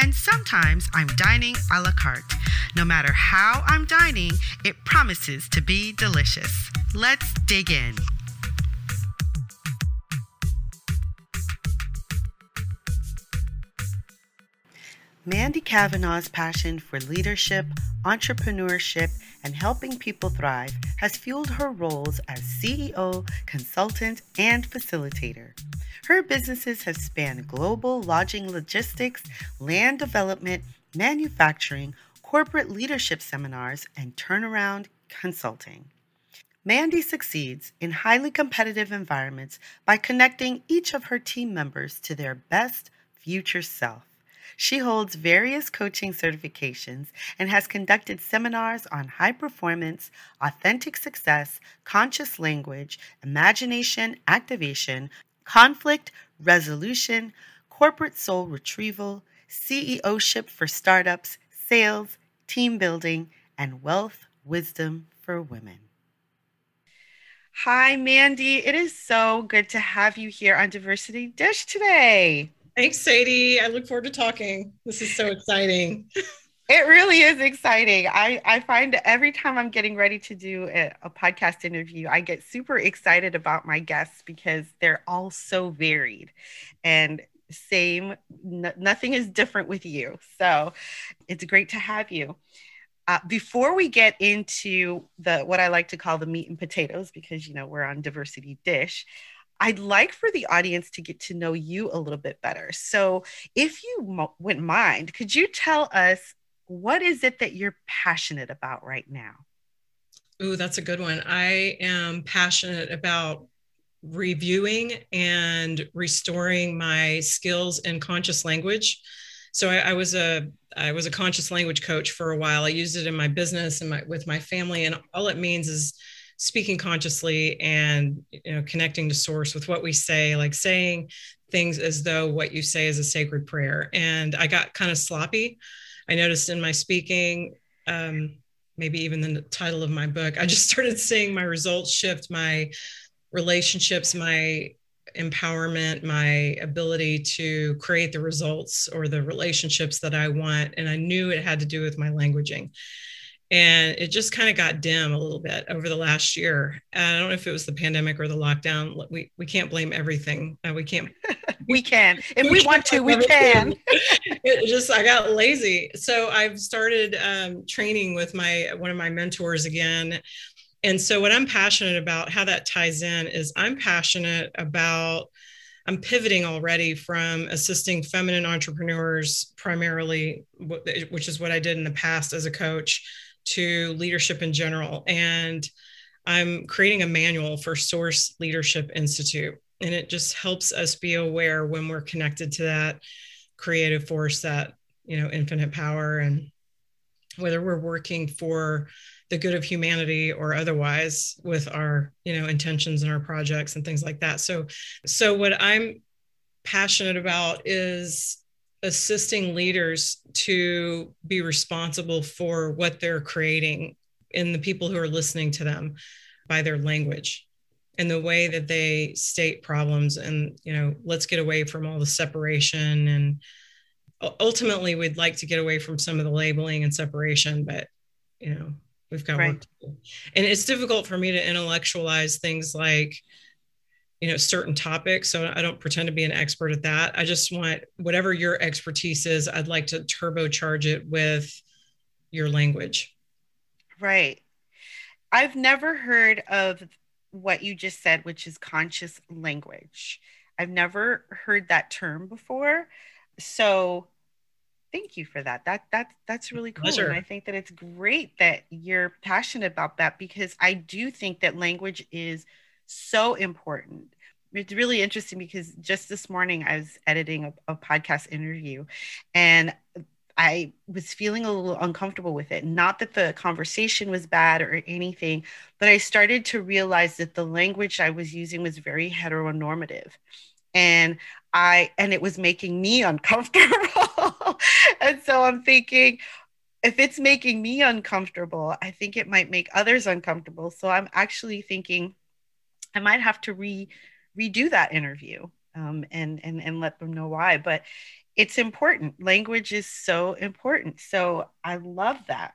and sometimes I'm dining a la carte. No matter how I'm dining, it promises to be delicious. Let's dig in. Mandy Kavanaugh's passion for leadership, entrepreneurship, and helping people thrive has fueled her roles as CEO, consultant, and facilitator. Her businesses have spanned global lodging logistics, land development, manufacturing, corporate leadership seminars, and turnaround consulting. Mandy succeeds in highly competitive environments by connecting each of her team members to their best future self. She holds various coaching certifications and has conducted seminars on high performance, authentic success, conscious language, imagination activation, conflict resolution, corporate soul retrieval, CEOship for startups, sales, team building, and wealth wisdom for women. Hi, Mandy. It is so good to have you here on Diversity Dish today. Thanks, Sadie. I look forward to talking. This is so exciting. It really is exciting. I, I find every time I'm getting ready to do a, a podcast interview, I get super excited about my guests because they're all so varied and same, nothing is different with you. So it's great to have you. Uh, before we get into the what I like to call the meat and potatoes, because you know we're on diversity dish, I'd like for the audience to get to know you a little bit better. So, if you wouldn't mind, could you tell us what is it that you're passionate about right now? Ooh, that's a good one. I am passionate about reviewing and restoring my skills in conscious language. So I, I, was a I was a conscious language coach for a while. I used it in my business and my, with my family, and all it means is speaking consciously and you know connecting to source with what we say like saying things as though what you say is a sacred prayer. And i got kind of sloppy. I noticed in my speaking um, maybe even the title of my book i just started seeing my results shift my relationships my empowerment my ability to create the results or the relationships that i want. And i knew it had to do with my languaging and it just kind of got dim a little bit over the last year. I don't know if it was the pandemic or the lockdown. We we can't blame everything. Uh, we can't. we can if we, we want to. We can. it just I got lazy, so I've started um, training with my one of my mentors again. And so what I'm passionate about, how that ties in, is I'm passionate about. I'm pivoting already from assisting feminine entrepreneurs primarily, which is what I did in the past as a coach, to leadership in general. And I'm creating a manual for Source Leadership Institute. And it just helps us be aware when we're connected to that creative force, that, you know, infinite power, and whether we're working for the good of humanity or otherwise with our, you know, intentions and our projects and things like that. So, so what I'm passionate about is assisting leaders to be responsible for what they're creating and the people who are listening to them by their language and the way that they state problems and you know let's get away from all the separation and ultimately we'd like to get away from some of the labeling and separation but you know we've got right. work to do and it's difficult for me to intellectualize things like you know certain topics so i don't pretend to be an expert at that. I just want whatever your expertise is i'd like to turbocharge it with your language. Right. I've never heard of what you just said which is conscious language. I've never heard that term before. So thank you for that. That that that's really cool Pleasure. and i think that it's great that you're passionate about that because i do think that language is so important. It's really interesting because just this morning I was editing a, a podcast interview and I was feeling a little uncomfortable with it. Not that the conversation was bad or anything, but I started to realize that the language I was using was very heteronormative. And I and it was making me uncomfortable. and so I'm thinking, if it's making me uncomfortable, I think it might make others uncomfortable. So I'm actually thinking I might have to re redo that interview um, and and and let them know why. But it's important. Language is so important. So I love that.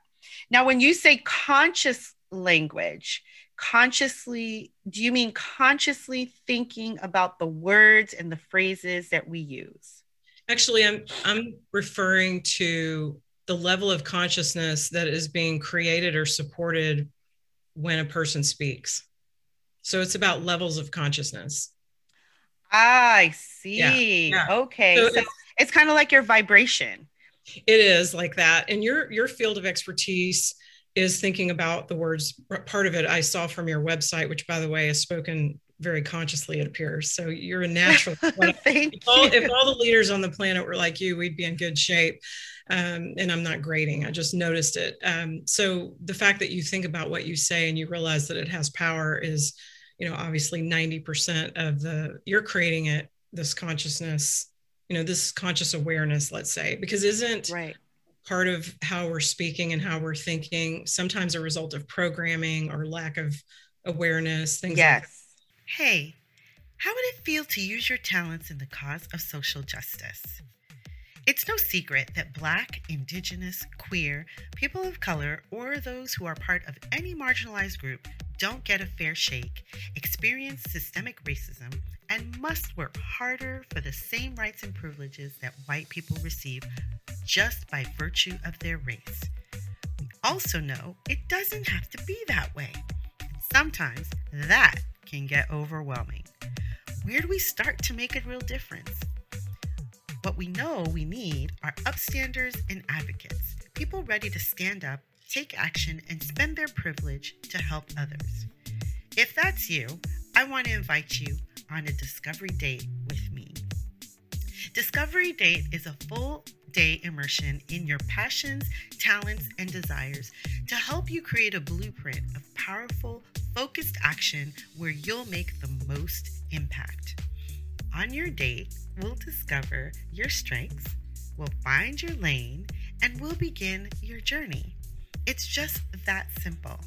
Now, when you say conscious language, consciously, do you mean consciously thinking about the words and the phrases that we use? Actually, I'm I'm referring to the level of consciousness that is being created or supported when a person speaks. So it's about levels of consciousness. I see. Yeah, yeah. Okay. So, so it's kind of like your vibration. It is like that. And your your field of expertise is thinking about the words. Part of it I saw from your website, which by the way is spoken very consciously, it appears. So you're a natural. Thank if, all, if all the leaders on the planet were like you, we'd be in good shape. Um, and I'm not grading, I just noticed it. Um, so the fact that you think about what you say and you realize that it has power is, you know, obviously 90% of the, you're creating it, this consciousness you know this conscious awareness let's say because isn't right. part of how we're speaking and how we're thinking sometimes a result of programming or lack of awareness things yes. Like hey how would it feel to use your talents in the cause of social justice? It's no secret that Black, Indigenous, queer, people of color, or those who are part of any marginalized group don't get a fair shake, experience systemic racism, and must work harder for the same rights and privileges that white people receive just by virtue of their race. We also know it doesn't have to be that way. And sometimes that can get overwhelming. Where do we start to make a real difference? What we know we need are upstanders and advocates, people ready to stand up, take action, and spend their privilege to help others. If that's you, I want to invite you on a discovery date with me. Discovery Date is a full day immersion in your passions, talents, and desires to help you create a blueprint of powerful, focused action where you'll make the most impact. On your date, we'll discover your strengths, we'll find your lane, and we'll begin your journey. It's just that simple.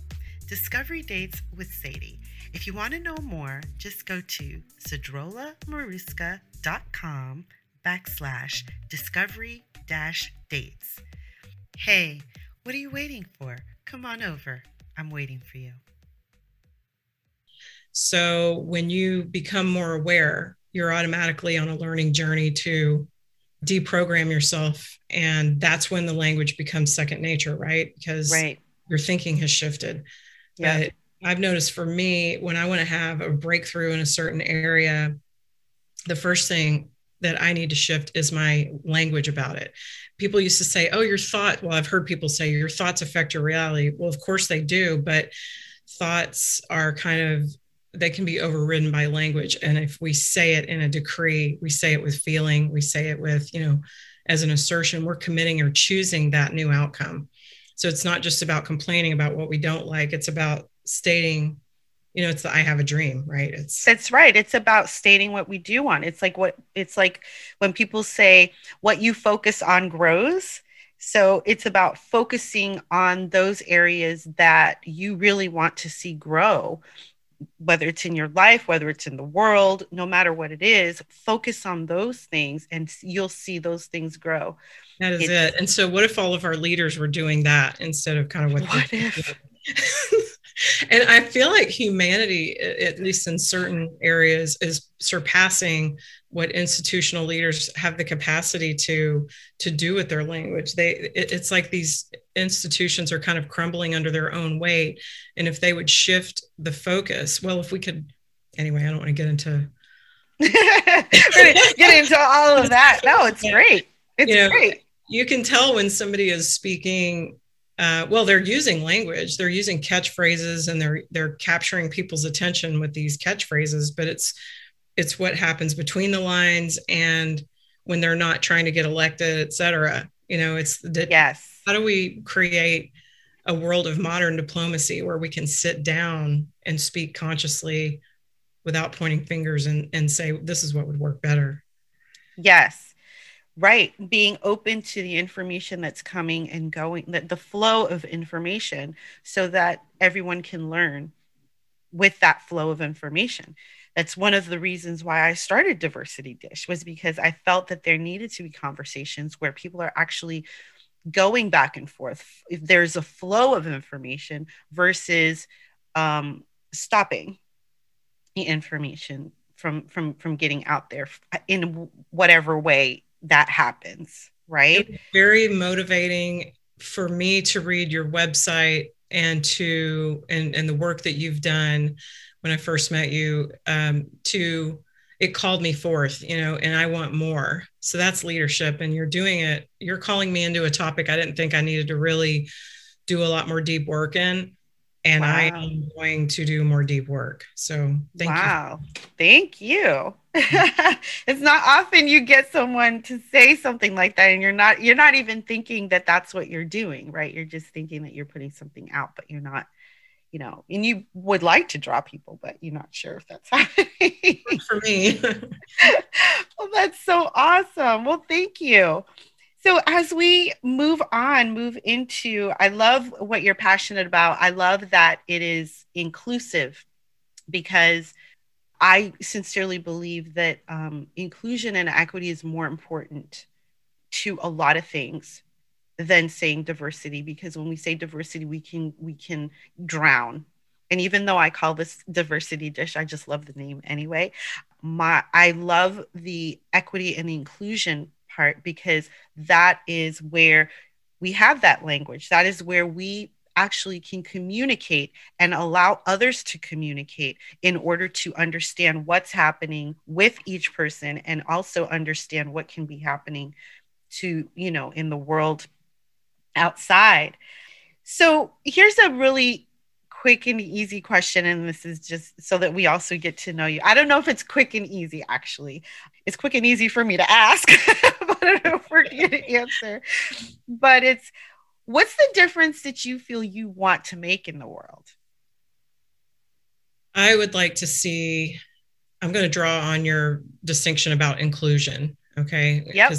Discovery Dates with Sadie if you want to know more, just go to cedrolamaruska.com backslash discovery dash dates. Hey, what are you waiting for? Come on over. I'm waiting for you. So when you become more aware, you're automatically on a learning journey to deprogram yourself. And that's when the language becomes second nature, right? Because right. your thinking has shifted. Yeah. But I've noticed for me, when I want to have a breakthrough in a certain area, the first thing that I need to shift is my language about it. People used to say, Oh, your thought. Well, I've heard people say your thoughts affect your reality. Well, of course they do, but thoughts are kind of, they can be overridden by language. And if we say it in a decree, we say it with feeling, we say it with, you know, as an assertion, we're committing or choosing that new outcome. So it's not just about complaining about what we don't like, it's about stating you know it's the, i have a dream right? It's that's right. It's about stating what we do want. It's like what it's like when people say what you focus on grows. So it's about focusing on those areas that you really want to see grow whether it's in your life whether it's in the world no matter what it is focus on those things and you'll see those things grow. That is it's, it. And so what if all of our leaders were doing that instead of kind of what, what if? And I feel like humanity, at least in certain areas, is surpassing what institutional leaders have the capacity to to do with their language. They it, it's like these institutions are kind of crumbling under their own weight. And if they would shift the focus, well, if we could anyway, I don't want to get into get into all of that. No, it's great. It's you know, great. You can tell when somebody is speaking uh, well they're using language they're using catchphrases and they're they're capturing people's attention with these catchphrases but it's it's what happens between the lines and when they're not trying to get elected et cetera You know, it's the, yes. How do we create a world of modern diplomacy where we can sit down and speak consciously without pointing fingers and, and say, this is what would work better? Yes. Right. Being open to the information that's coming and going, the, the flow of information so that everyone can learn with that flow of information that's one of the reasons why I started Diversity Dish was because I felt that there needed to be conversations where people are actually going back and forth. If there's a flow of information versus um, stopping the information from from from getting out there in whatever way that happens. Right. very motivating for me to read your website and to and and the work that you've done when I first met you um, to it called me forth, you know, and I want more. So that's leadership. And you're doing it, you're calling me into a topic I didn't think I needed to really do a lot more deep work in. And wow. I am going to do more deep work. So thank wow. you. Thank you. it's not often you get someone to say something like that and you're not you're not even thinking that that's what you're doing, right? You're just thinking that you're putting something out, but you're not you know, and you would like to draw people, but you're not sure if that's happening. For me. well, that's so awesome. Well, thank you. So, as we move on, move into, I love what you're passionate about. I love that it is inclusive because I sincerely believe that um, inclusion and equity is more important to a lot of things than saying diversity because when we say diversity we can we can drown and even though i call this diversity dish i just love the name anyway my i love the equity and the inclusion part because that is where we have that language that is where we actually can communicate and allow others to communicate in order to understand what's happening with each person and also understand what can be happening to you know in the world outside. So here's a really quick and easy question. And this is just so that we also get to know you. I don't know if it's quick and easy, actually. It's quick and easy for me to ask, but I don't know for you to answer. But it's what's the difference that you feel you want to make in the world? I would like to see, I'm going to draw on your distinction about inclusion. Okay. Yep.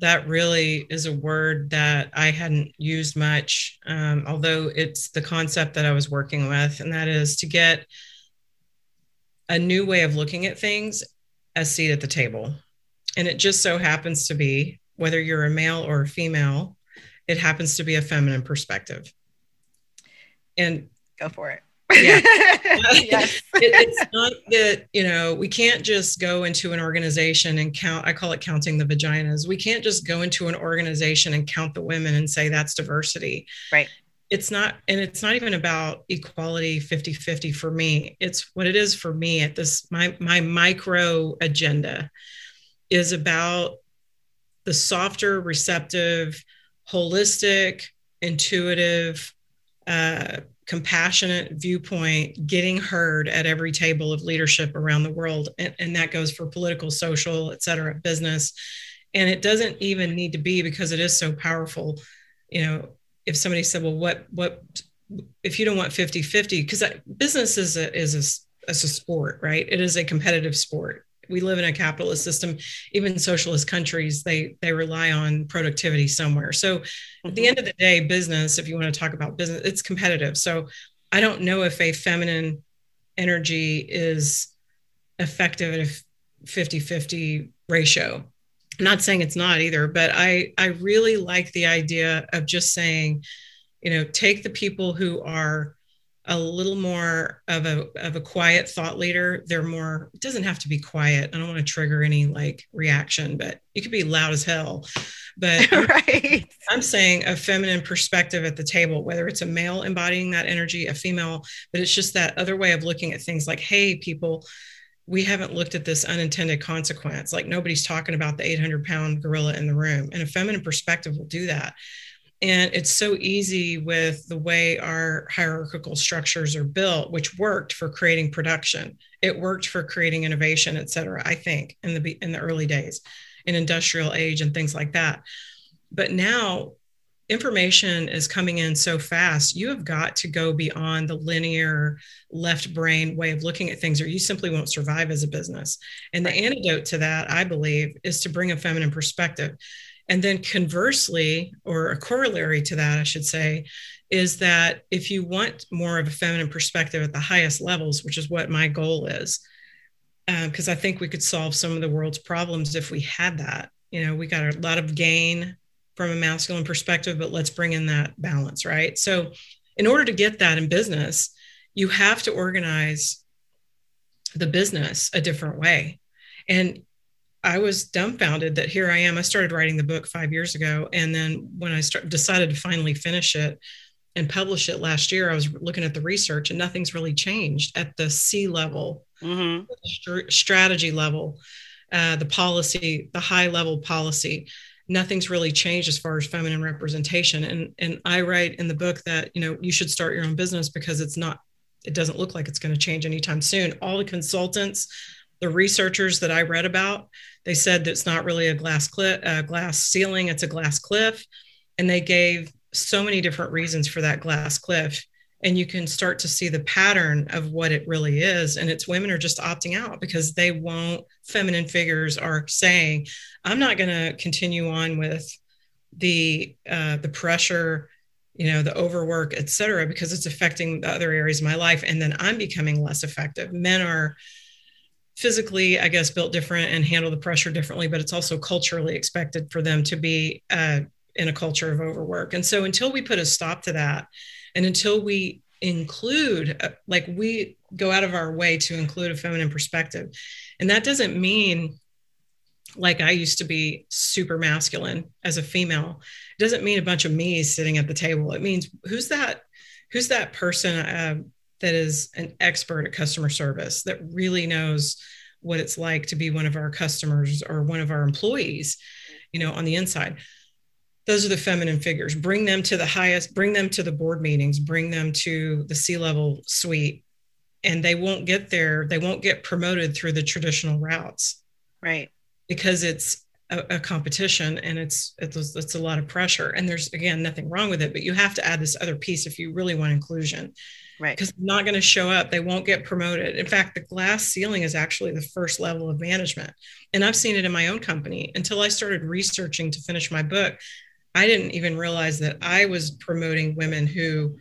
That really is a word that I hadn't used much, um, although it's the concept that I was working with, and that is to get a new way of looking at things a seat at the table. And it just so happens to be, whether you're a male or a female, it happens to be a feminine perspective. And go for it. Yeah. yes. it, it's not that, you know, we can't just go into an organization and count, I call it counting the vaginas. We can't just go into an organization and count the women and say that's diversity. Right. It's not, and it's not even about equality 50 50 for me. It's what it is for me at this, my, my micro agenda is about the softer, receptive, holistic, intuitive, uh, compassionate viewpoint getting heard at every table of leadership around the world. And, and, that goes for political social et cetera business. And it doesn't even need to be because it is so powerful. You know if somebody said well what what if you don't want 50 50 because business is a is a, is a sport right? It is a competitive sport we live in a capitalist system even socialist countries they they rely on productivity somewhere so mm-hmm. at the mm-hmm. end of the day business if you want to talk about business it's competitive so i don't know if a feminine energy is effective at a 50-50 ratio I'm not saying it's not either but i i really like the idea of just saying you know take the people who are a little more of a of a quiet thought leader. They're more it doesn't have to be quiet. I don't want to trigger any like reaction but you could be loud as hell. But right. I'm, saying a feminine perspective at the table whether it's a male embodying that energy a female but it's just that other way of looking at things like hey people we haven't looked at this unintended consequence. Like nobody's talking about the 800 pound gorilla in the room. And a feminine perspective will do that and it's so easy with the way our hierarchical structures are built, which worked for creating production. It worked for creating innovation, et cetera, I think, in the in the early days, in industrial age and things like that. but now information is coming in so fast you have got to go beyond the linear left brain way of looking at things or you simply won't survive as a business and the antidote to that i believe is to bring a feminine perspective and then conversely or a corollary to that i should say is that if you want more of a feminine perspective at the highest levels which is what my goal is because um, i think we could solve some of the world's problems if we had that you know we got a lot of gain from a masculine perspective, but let's bring in that balance, right? So, in order to get that in business, you have to organize the business a different way. And I was dumbfounded that here I am. I started writing the book five years ago. And then when I start, decided to finally finish it and publish it last year, I was looking at the research and nothing's really changed at the C level, mm-hmm. st- strategy level, uh, the policy, the high level policy nothing's really changed as far as feminine representation and and i write in the book that you know you should start your own business because it's not it doesn't look like it's going to change anytime soon all the consultants the researchers that i read about they said that it's not really a glass cliff a glass ceiling it's a glass cliff. And they gave so many different reasons for that glass cliff. And you can start to see the pattern of what it really is. And it's women are just opting out because they won't feminine figures are saying i'm not going to continue on with the uh, the pressure you know the overwork et cetera because it's affecting the other areas of my life. And then i'm becoming less effective. Men are physically i guess built different and handle the pressure differently but it's also culturally expected for them to be uh, in a culture of overwork and so until we put a stop to that and until we include, uh, like we go out of our way to include a feminine perspective. And that doesn't mean like I used to be super masculine as a female. It doesn't mean a bunch of me's sitting at the table. It means who's that, who's that person uh, that is an expert at customer service that really knows what it's like to be one of our customers or one of our employees, you know, on the inside. Those are the feminine figures. Bring them to the highest bring them to the board meetings bring them to the c level suite and they won't get there they won't get promoted through the traditional routes. Right. Because it's a, a competition and it's, it's it's a lot of pressure. And there's again nothing wrong with it but you have to add this other piece if you really want inclusion right because not going to show up they won't get promoted in fact the glass ceiling is actually the first level of management and i've seen it in my own company until i started researching to finish my book I didn't even realize that I was promoting women who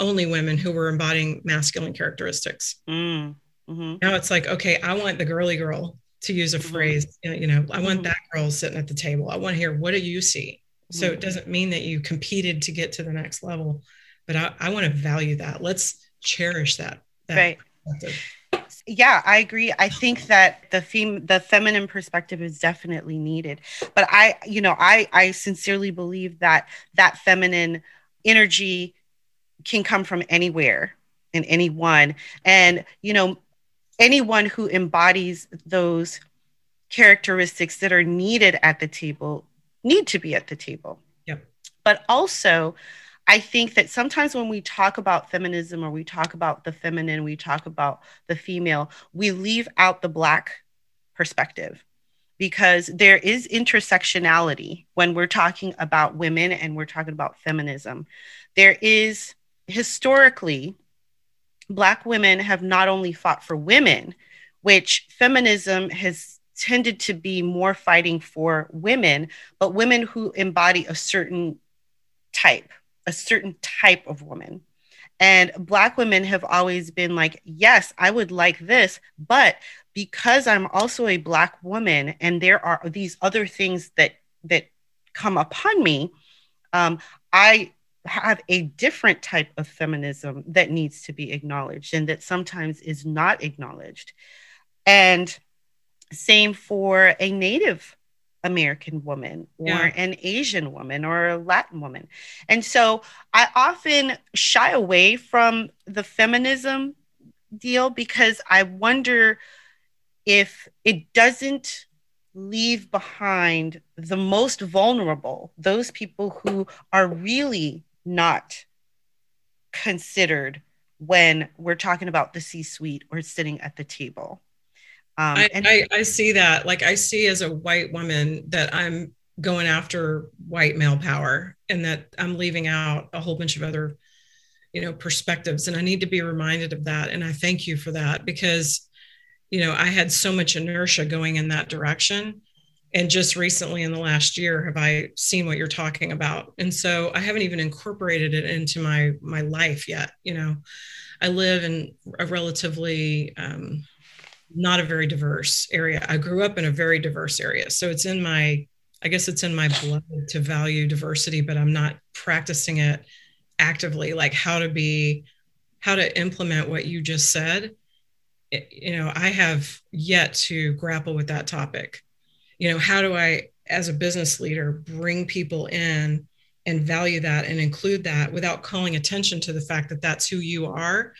only women who were embodying masculine characteristics. Mm, mm-hmm. Now it's like, okay, I want the girly girl to use a mm-hmm. phrase. You know, I want mm-hmm. that girl sitting at the table. I want to hear what do you see. So it mm-hmm. doesn't mean that you competed to get to the next level, but I, I want to value that. Let's cherish that. that right yeah, I agree. I think that the theme, the feminine perspective is definitely needed. But I, you know, I I sincerely believe that that feminine energy can come from anywhere and anyone. And, you know, anyone who embodies those characteristics that are needed at the table need to be at the table. Yep. But also, I think that sometimes when we talk about feminism or we talk about the feminine, we talk about the female, we leave out the Black perspective because there is intersectionality when we're talking about women and we're talking about feminism. There is historically, Black women have not only fought for women, which feminism has tended to be more fighting for women, but women who embody a certain type a certain type of woman. And Black women have always been like, yes, I would like this, but because I'm also a Black woman and there are these other things that that come upon me, um, I have a different type of feminism that needs to be acknowledged and that sometimes is not acknowledged. And same for a Native American woman or yeah. an Asian woman or a Latin woman. And so I often shy away from the feminism deal because I wonder if it doesn't leave behind the most vulnerable, those people who are really not considered when we're talking about the C suite or sitting at the table. Um, I, and- I, I see that. Like I see as a white woman that I'm going after white male power and that I'm leaving out a whole bunch of other you know perspectives. And I need to be reminded of that. And I thank you for that because you know I had so much inertia going in that direction. And just recently in the last year have I seen what you're talking about? And so I haven't even incorporated it into my my life yet you know. I live in a relatively um, not a very diverse area. I grew up in a very diverse area. So it's in my, I guess it's in my blood to value diversity, but I'm not practicing it actively, like how to be, how to implement what you just said. It, you know, I have yet to grapple with that topic. You know, how do I, as a business leader, bring people in and value that and include that without calling attention to the fact that that's who you are?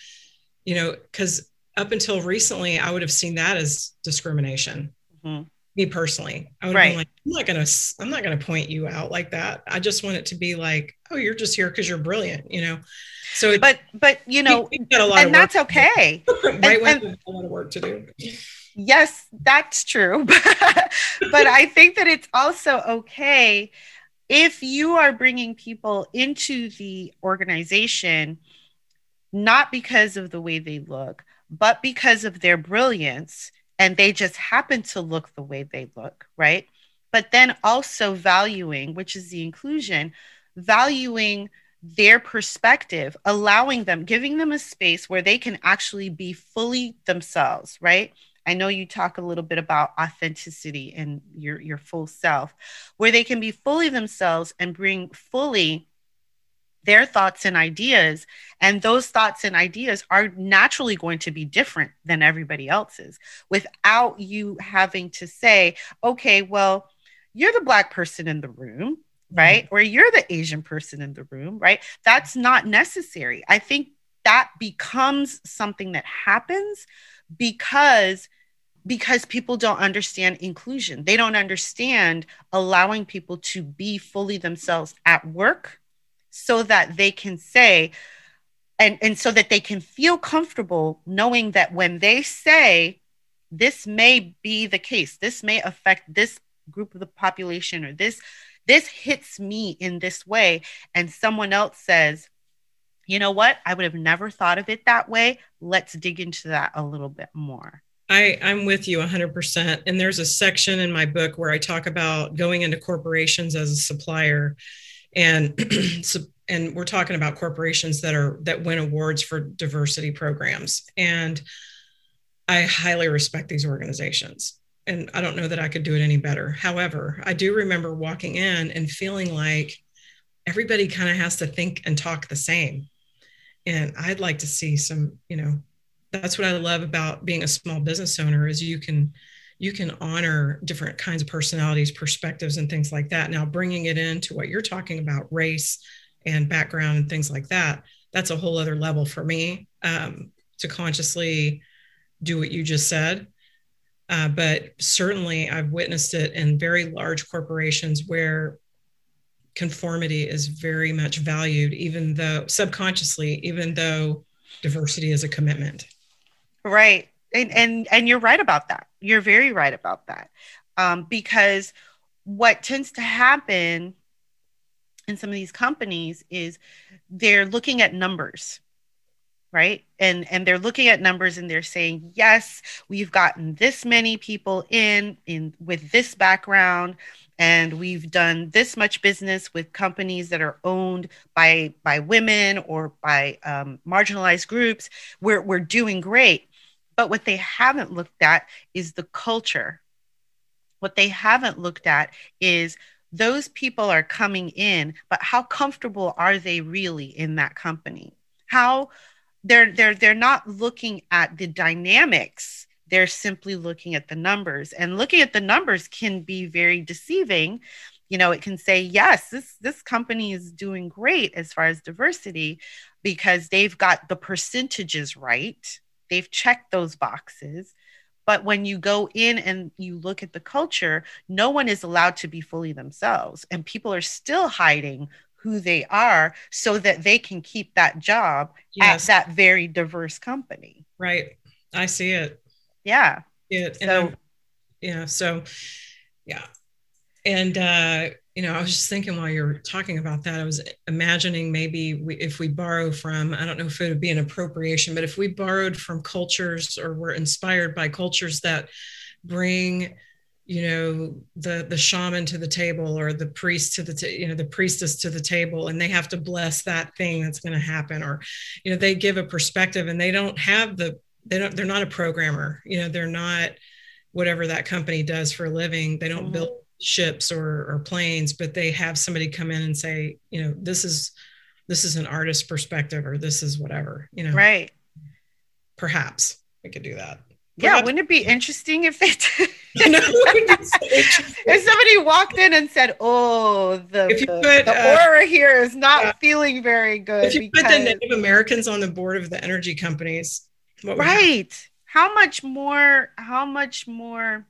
You know, because up until recently, I would have seen that as discrimination. Mm-hmm. Me personally, I would right. have been like, I'm not gonna, I'm not gonna point you out like that. I just want it to be like, oh, you're just here because you're brilliant, you know. So, it, but but you know, we, and that's okay. right and, and, a lot of work to do. Yes, that's true. but I think that it's also okay if you are bringing people into the organization not because of the way they look, but because of their brilliance and they just happen to look the way they look, right? But then also valuing, which is the inclusion, valuing their perspective, allowing them, giving them a space where they can actually be fully themselves, right? I know you talk a little bit about authenticity and your your full self, where they can be fully themselves and bring fully their thoughts and ideas. And those thoughts and ideas are naturally going to be different than everybody else's without you having to say, okay, well, you're the Black person in the room, mm-hmm. right? Mm-hmm. Or you're the Asian person in the room, right? That's not necessary. I think that becomes something that happens because because people don't understand inclusion. They don't understand allowing people to be fully themselves at work so that they can say, and, and so that they can feel comfortable knowing that when they say, this may be the case, this may affect this group of the population, or this this hits me in this way, and someone else says, you know what, I would have never thought of it that way. Let's dig into that a little bit more. I, I'm with you 100%. And there's a section in my book where I talk about going into corporations as a supplier and and we're talking about corporations that are that win awards for diversity programs. And i highly respect these organizations. And i don't know that i could do it any better. However i do remember walking in and feeling like everybody kind of has to think and talk the same. And i'd like to see some you know that's what i love about being a small business owner is you can you can honor different kinds of personalities, perspectives, and things like that. Now, bringing it into what you're talking about, race and background and things like that, that's a whole other level for me um, to consciously do what you just said. Uh, but certainly, I've witnessed it in very large corporations where conformity is very much valued, even though subconsciously, even though diversity is a commitment. Right and and and you're right about that. You're very right about that. Um, because what tends to happen in some of these companies is they're looking at numbers right? And and they're looking at numbers and they're saying yes we've gotten this many people in in with this background and we've done this much business with companies that are owned by by women or by um, marginalized groups. We're, we're doing great but what they haven't looked at is the culture. What they haven't looked at is those people are coming in, but how comfortable are they really in that company? How they're they're they're not looking at the dynamics they're simply looking at the numbers and looking at the numbers can be very deceiving you know it can say yes this this company is doing great as far as diversity because they've got the percentages right they've checked those boxes but when you go in and you look at the culture no one is allowed to be fully themselves and people are still hiding who they are so that they can keep that job yes. at that very diverse company. Right. I see it. Yeah. It so yeah so yeah. And uh, you know, I was just thinking while you're talking about that, I was imagining maybe we, if we borrow from, I don't know if it would be an appropriation, but if we borrowed from cultures or were inspired by cultures that bring, you know, the the shaman to the table or the priest to the, you know, the priestess to the table, and they have to bless that thing that's going to happen, or, you know, they give a perspective and they don't have the, they don't, they're not a programmer, you know, they're not whatever that company does for a living. They don't mm-hmm. build ships or, or planes, but they have somebody come in and say, you know, this is this is an artist perspective or this is whatever, you know. Right. Perhaps we could do that. Perhaps. Yeah, wouldn't it be interesting if they did? if somebody walked in and said, "Oh, the, the, put, the uh, aura here is not uh, feeling very good." If you because... put the Native Americans on the board of the energy companies, right? How much more? How much more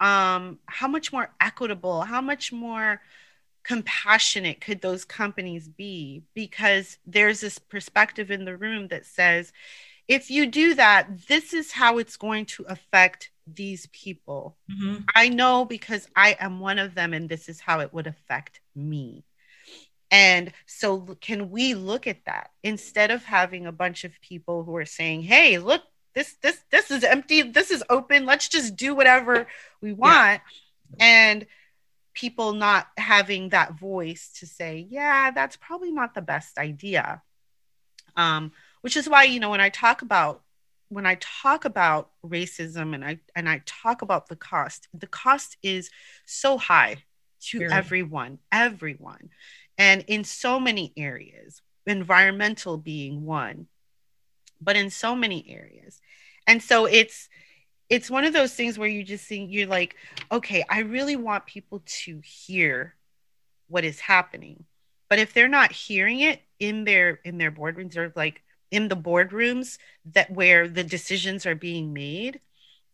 um, how much more equitable, how much more compassionate could those companies be? Because there's this perspective in the room that says, if you do that, this is how it's going to affect these people. Mm-hmm. I know because I am one of them, and this is how it would affect me. And so, can we look at that instead of having a bunch of people who are saying, Hey, look, this this this is empty this is open let's just do whatever we want yeah. and people not having that voice to say yeah that's probably not the best idea um, which is why you know when i talk about when i talk about racism and i and i talk about the cost the cost is so high to Very. everyone everyone and in so many areas environmental being one but in so many areas. And so it's it's one of those things where you just think you're like okay i really want people to hear what is happening. But if they're not hearing it in their in their boardrooms or like in the boardrooms that where the decisions are being made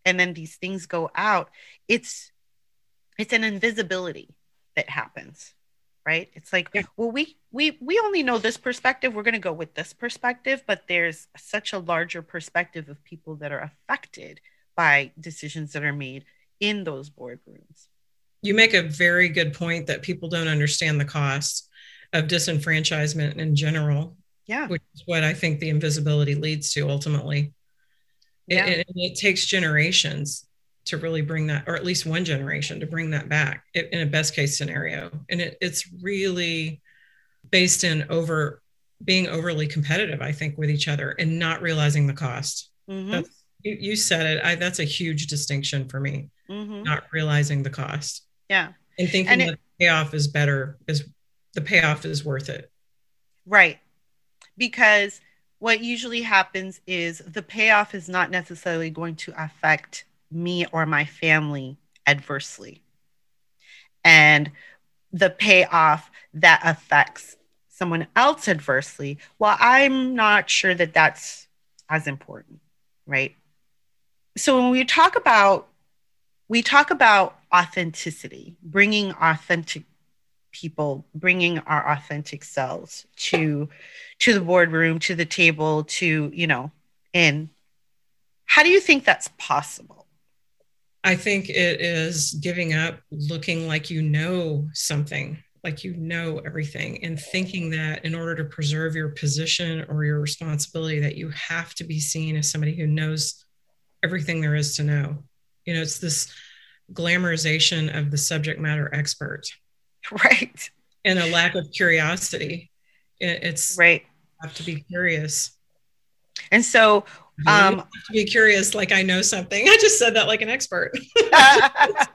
and then these things go out it's it's an invisibility that happens right? It's like yeah. well we we we only know this perspective. We're going to go with this perspective but there's such a larger perspective of people that are affected by decisions that are made in those boardrooms. You make a very good point that people don't understand the cost of disenfranchisement in general yeah. which is what i think the invisibility leads to ultimately. Yeah. it, it, it takes generations to really bring that, or at least one generation to bring that back in a best case scenario. And it, it's really based in over being overly competitive, I think, with each other and not realizing the cost. Mm-hmm. You, you, said it. I, that's a huge distinction for me. Mm-hmm. Not realizing the cost. Yeah. And thinking and it, that the payoff is better is the payoff is worth it. Right. Because what usually happens is the payoff is not necessarily going to affect me or my family adversely. And the payoff that affects someone else adversely, well, I'm not sure that that's as important, right? So when we talk about we talk about authenticity, bringing authentic people, bringing our authentic selves to to the boardroom, to the table, to you know, in. How do you think that's possible? I think it is giving up looking like you know something, like you know everything, and thinking that in order to preserve your position or your responsibility, that you have to be seen as somebody who knows everything there is to know. You know, it's this glamorization of the subject matter expert. Right. And a lack of curiosity. It's right. You have to be curious. And so um, to be curious, like I know something. I just said that like an expert. I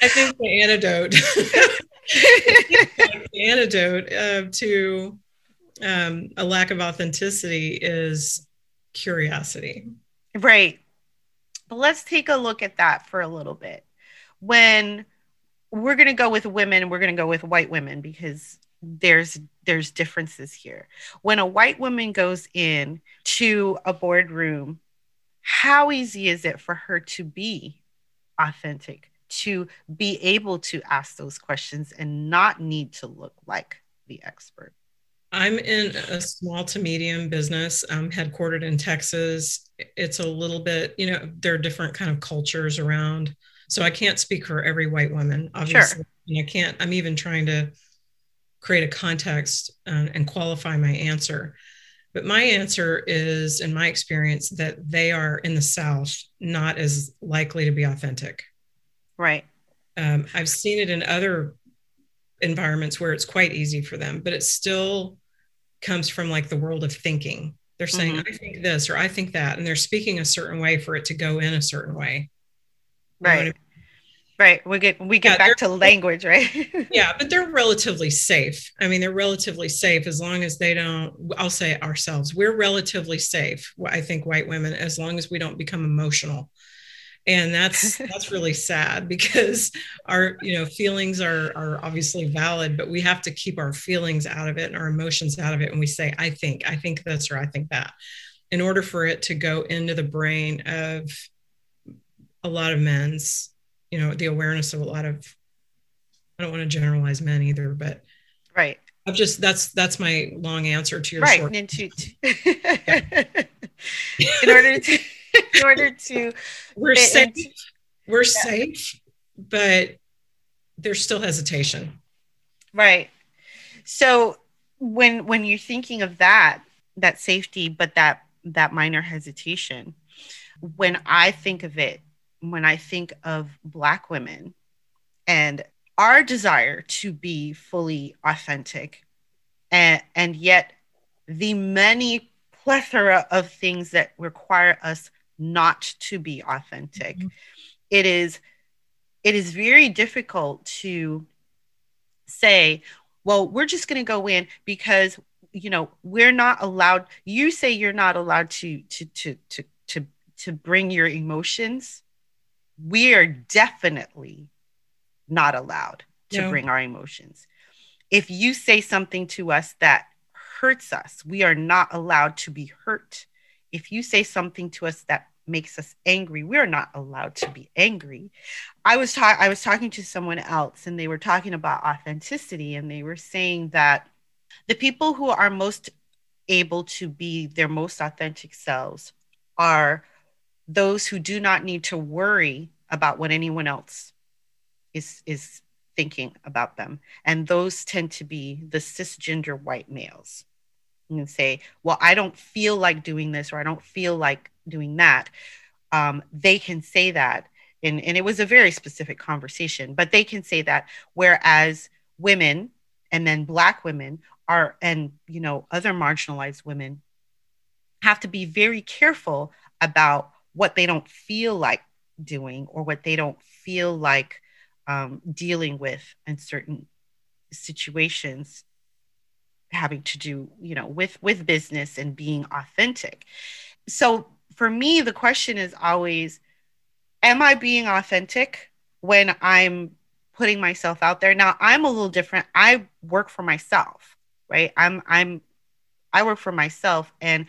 think the antidote, the antidote uh, to um, a lack of authenticity is curiosity. Right. But let's take a look at that for a little bit. When we're going to go with women, we're going to go with white women because there's there's differences here. When a white woman goes in to a boardroom, how easy is it for her to be authentic, to be able to ask those questions and not need to look like the expert? I'm in a small to medium business, um, headquartered in Texas. It's a little bit, you know, there are different kind of cultures around So I can't speak for every white woman, obviously. Sure. And I can't, I'm even trying to create a context uh, and qualify my answer. But my answer is, in my experience, that they are in the South not as likely to be authentic. Right. Um, I've seen it in other environments where it's quite easy for them, but it still comes from like the world of thinking. They're saying, mm-hmm. I think this or I think that, and they're speaking a certain way for it to go in a certain way. right. I mean? Right. We get we get yeah, back to language, right? yeah, but they're relatively safe. I mean, they're relatively safe as long as they don't I'll say ourselves. We're relatively safe. I think white women as long as we don't become emotional and that's that's really sad because our you know feelings are are obviously valid but we have to keep our feelings out of it and our emotions out of it and we say i think i think this or i think that in order for it to go into the brain of a lot of men's you know the awareness of a lot of i don't want to generalize men either but right i've just that's that's my long answer to your right short. Into, in order to in order to we're safe into, we're yeah. safe but there's still hesitation right so when when you're thinking of that that safety but that that minor hesitation when i think of it when i think of black women and our desire to be fully authentic and and yet the many plethora of things that require us not to be authentic. Mm-hmm. It is it is very difficult to say, well, we're just going to go in because you know we're not allowed. You say you're not allowed to to to to to to bring your emotions. We are definitely not allowed to no. bring our emotions. If you say something to us that hurts us, we are not allowed to be hurt if you say something to us that makes us angry, we're not allowed to be angry. I was ta- I was talking to someone else and they were talking about authenticity and they were saying that the people who are most able to be their most authentic selves are those who do not need to worry about what anyone else is is thinking about them and those tend to be the cisgender white males and say, well, I don't feel like doing this or I don't feel like doing that. Um, they can say that. And, and it was a very specific conversation, but they can say that. Whereas women and then Black women are, and, you know, other marginalized women have to be very careful about what they don't feel like doing or what they don't feel like um, dealing with in certain situations having to do you know with with business and being authentic. So for me the question is always am i being authentic when i'm putting myself out there? Now i'm a little different. I work for myself right? I'm i'm i work for myself and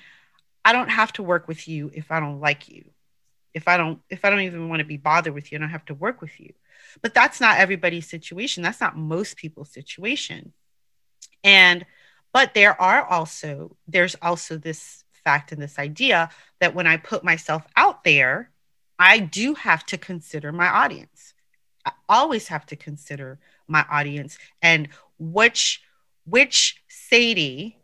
i don't have to work with you if i don't like you if i don't if i don't even want to be bothered with you and i have to work with you but that's not everybody's situation that's not most people's situation and but there are also, there's also this fact and this idea that when I put myself out there, I do have to consider my audience. I always have to consider my audience and which which Sadie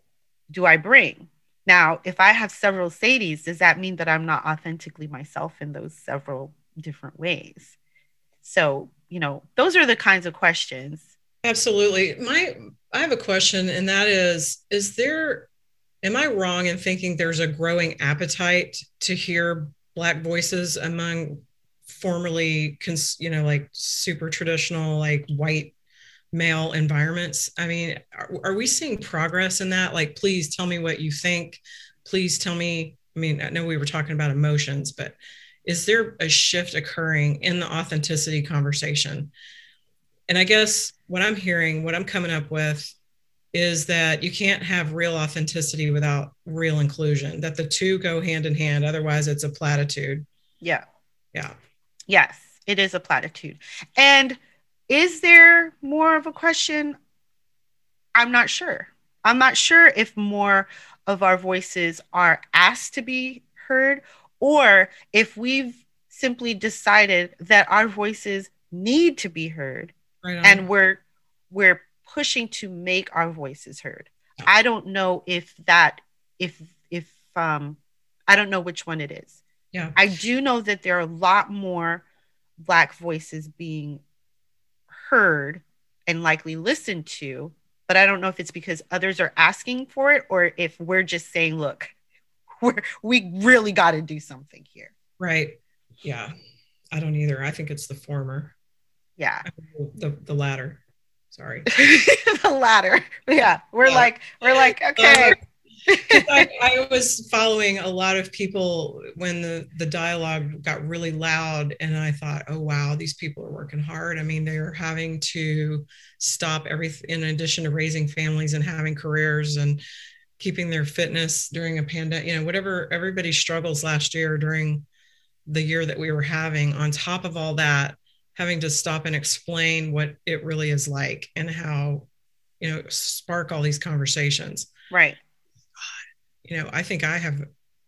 do I bring? Now, if I have several Sadies, does that mean that I'm not authentically myself in those several different ways? So, you know, those are the kinds of questions. Absolutely. My I have a question, and that is Is there, am I wrong in thinking there's a growing appetite to hear Black voices among formerly, cons- you know, like super traditional, like white male environments? I mean, are, are we seeing progress in that? Like, please tell me what you think. Please tell me. I mean, I know we were talking about emotions, but is there a shift occurring in the authenticity conversation? And I guess what I'm hearing, what I'm coming up with is that you can't have real authenticity without real inclusion, that the two go hand in hand. Otherwise, it's a platitude. Yeah. Yeah. Yes, it is a platitude. And is there more of a question? I'm not sure. I'm not sure if more of our voices are asked to be heard or if we've simply decided that our voices need to be heard right and we're we're pushing to make our voices heard i don't know if that if if um i don't know which one it is yeah i do know that there are a lot more black voices being heard and likely listened to but i don't know if it's because others are asking for it or if we're just saying look we're we really got to do something here. Right. Yeah. I don't either. I think it's the former. Yeah. The the latter. Sorry. The latter. Yeah. We're yeah. like we're like okay I, I, was following a lot of people when the the dialogue got really loud and i thought oh wow these people are working hard. I mean they're having to stop everything in addition to raising families and having careers and keeping their fitness during a pandemic you know whatever everybody struggles last year during the year that we were having on top of all that having to stop and explain what it really is like and how you know spark all these conversations. Right you know i think i have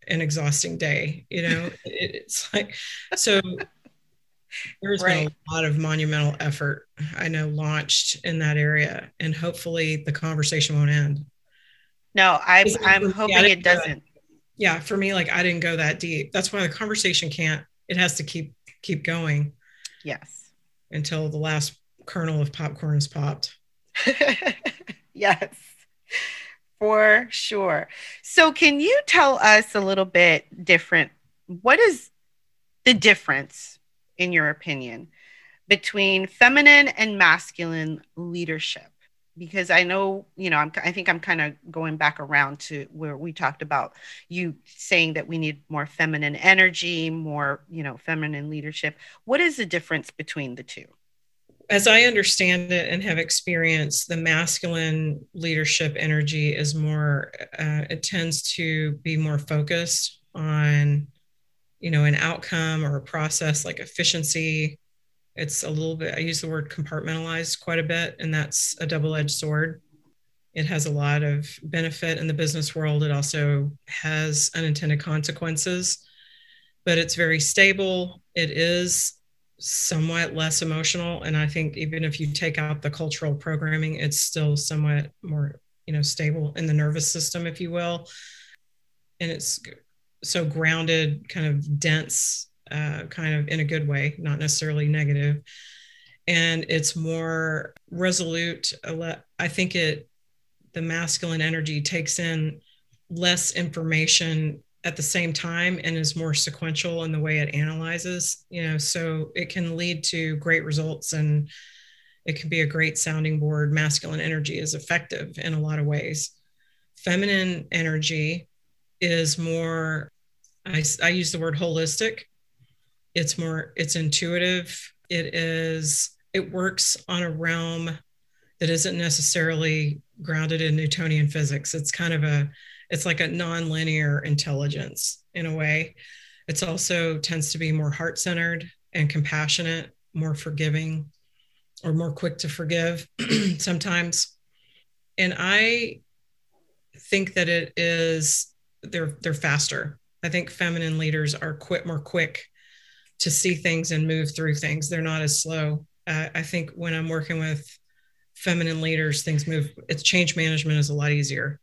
an exhausting day you know? It, it's like so there's right. been a lot of monumental effort i know launched in that area and hopefully the conversation won't end. No i'm, I'm hoping it doesn't. Yeah for me like i didn't go that deep. That's why the conversation can't it has to keep keep going yes. until the last kernel of popcorn is popped. Yes for sure so can you tell us a little bit different what is the difference in your opinion between feminine and masculine leadership because I know, you know, I'm, I think I'm kind of going back around to where we talked about you saying that we need more feminine energy, more, you know, feminine leadership. What is the difference between the two? As I understand it and have experienced, the masculine leadership energy is more, uh, it tends to be more focused on, you know, an outcome or a process like efficiency, it's a little bit, I use the word compartmentalized quite a bit, and that's a double edged sword. It has a lot of benefit in the business world. It also has unintended consequences, but it's very stable. It is somewhat less emotional. And I think even if you take out the cultural programming, it's still somewhat more, you know, stable in the nervous system, if you will. And it's so grounded, kind of dense uh, kind of in a good way, not necessarily negative. And it's more resolute. I think it, the masculine energy takes in less information at the same time and is more sequential in the way it analyzes, you know, so it can lead to great results and it can be a great sounding board. Masculine energy is effective in a lot of ways. Feminine energy is more, I, I use the word holistic it's more it's intuitive it is it works on a realm that isn't necessarily grounded in newtonian physics it's kind of a it's like a non-linear intelligence in a way it's also tends to be more heart-centered and compassionate more forgiving or more quick to forgive sometimes and i think that it is they're they're faster i think feminine leaders are quit more quick to see things and move through things. They're not as slow. Uh, I think when I'm working with feminine leaders, things move. It's change management is a lot easier.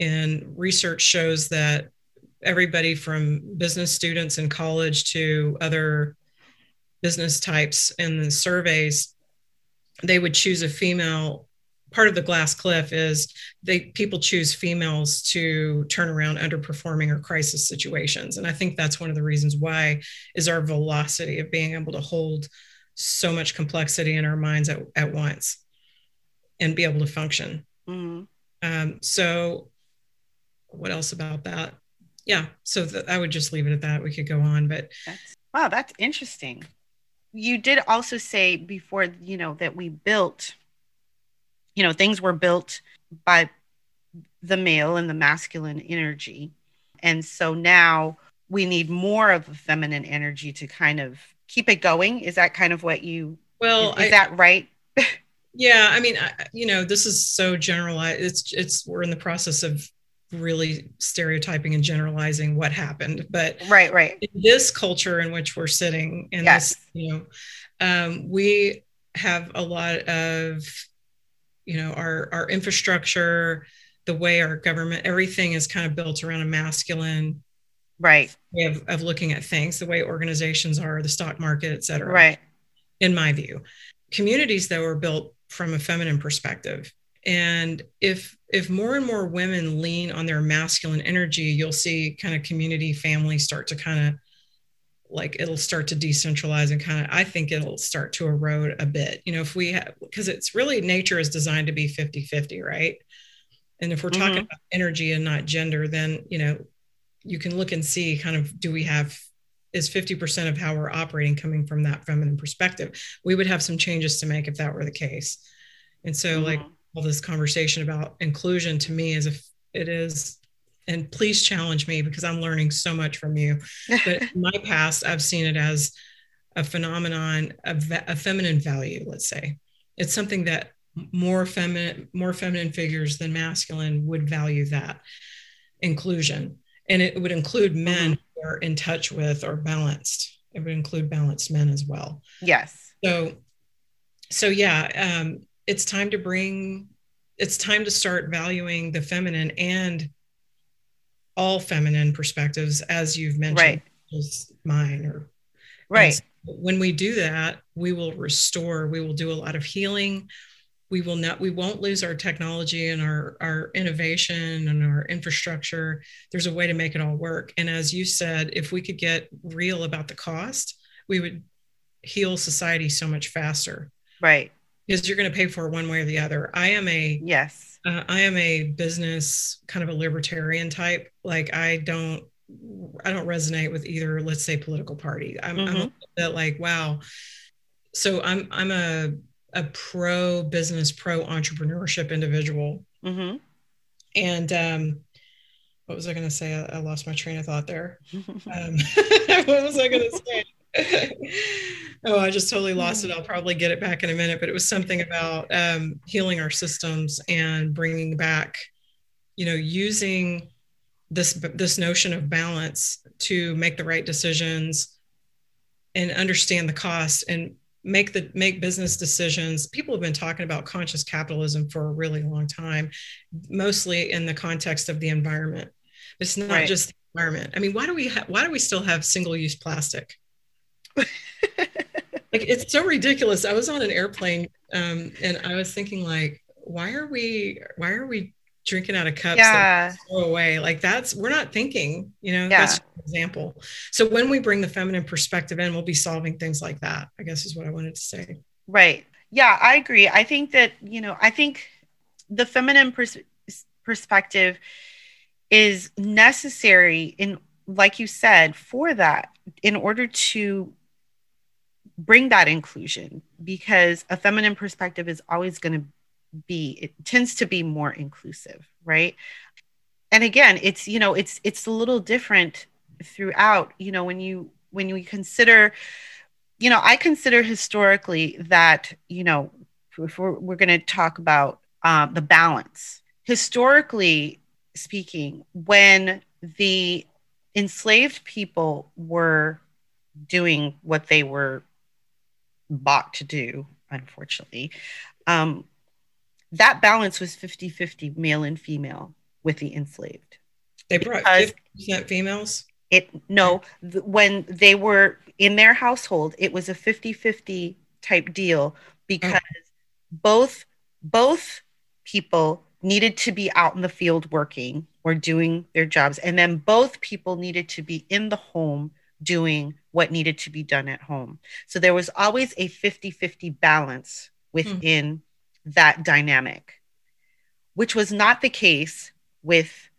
And research shows that everybody from business students in college to other business types in the surveys, they would choose a female. Part of the glass cliff is they people choose females to turn around underperforming or crisis situations. And i think that's one of the reasons why is our velocity of being able to hold so much complexity in our minds at, at once and be able to function. Mm-hmm. um, so what else about that? Yeah so th- i would just leave it at that. We could go on but that's, wow that's interesting. You did also say before you know that we built you know things were built by the male and the masculine energy. And so now we need more of a feminine energy to kind of keep it going. Is that kind of what you well is, is I, that right? Yeah i mean I, you know this is so generalized. It's it's we're in the process of really stereotyping and generalizing what happened but right right. in this culture in which we're sitting in yes. this you know um, we have a lot of you know our our infrastructure the way our government everything is kind of built around a masculine right. way of, of looking at things the way organizations are the stock market et cetera right. in my view. Communities that were built from a feminine perspective and if if more and more women lean on their masculine energy you'll see kind of community families start to kind of like it'll start to decentralize and kind of i think it'll start to erode a bit you know if we have because it's really nature is designed to be 50 50 right and if we're mm-hmm. talking about energy and not gender then you know you can look and see kind of do we have is 50% of how we're operating coming from that feminine perspective we would have some changes to make if that were the case and so mm-hmm. like all this conversation about inclusion to me is if it is and please challenge me because i'm learning so much from you. But in my past i've seen it as a phenomenon of a feminine value let's say. It's something that more feminine more feminine figures than masculine would value that inclusion. And it would include men mm-hmm. who are in touch with or balanced. It would include balanced men as well. Yes. So so yeah um, it's time to bring it's time to start valuing the feminine and all feminine perspectives as you've mentioned right. is mine or right. so when we do that we will restore we will do a lot of healing. We will not we won't lose our technology and our our innovation and our infrastructure. There's a way to make it all work. And as you said if we could get real about the cost we would heal society so much faster. Right because you're going to pay for it one way or the other. I am a yes. Uh, I am a business kind of a libertarian type. Like I don't I don't resonate with either. Let's say political party. I'm, mm-hmm. I'm a bit like wow. So I'm I'm a a pro business, pro entrepreneurship individual. Mm-hmm. And um, what was I going to say? I, I, lost my train of thought there. Um, what was I going to say? oh, I just totally lost it. I'll probably get it back in a minute, but it was something about um, healing our systems and bringing back, you know, using this this notion of balance to make the right decisions and understand the cost and make the make business decisions. People have been talking about conscious capitalism for a really long time mostly in the context of the environment. It's not right. just the environment. I mean why do we ha- why do we still have single use plastic like it's so ridiculous. I was on an airplane um, and I was thinking like, why are we why are we drinking out of cups yeah. that throw away? Like that's we're not thinking, you know, yeah. that's an example. So when we bring the feminine perspective in, we'll be solving things like that, I guess is what I wanted to say. Right. Yeah, I agree. I think that, you know, I think the feminine pers- perspective is necessary in like you said for that in order to bring that inclusion because a feminine perspective is always going to be it tends to be more inclusive right? And again it's you know it's it's a little different throughout you know when you when you consider you know i consider historically that you know if we're, we're going to talk about uh, the balance. Historically speaking when the enslaved people were doing what they were bought to do, unfortunately. Um, that balance was 50 50 male and female with the enslaved. They brought 50% females? It no, th- when they were in their household, it was a 50 50 type deal because both both people needed to be out in the field working or doing their jobs and then both people needed to be in the home doing what needed to be done at home. So there was always a 50 50 balance within mm. that dynamic, which was not the case with,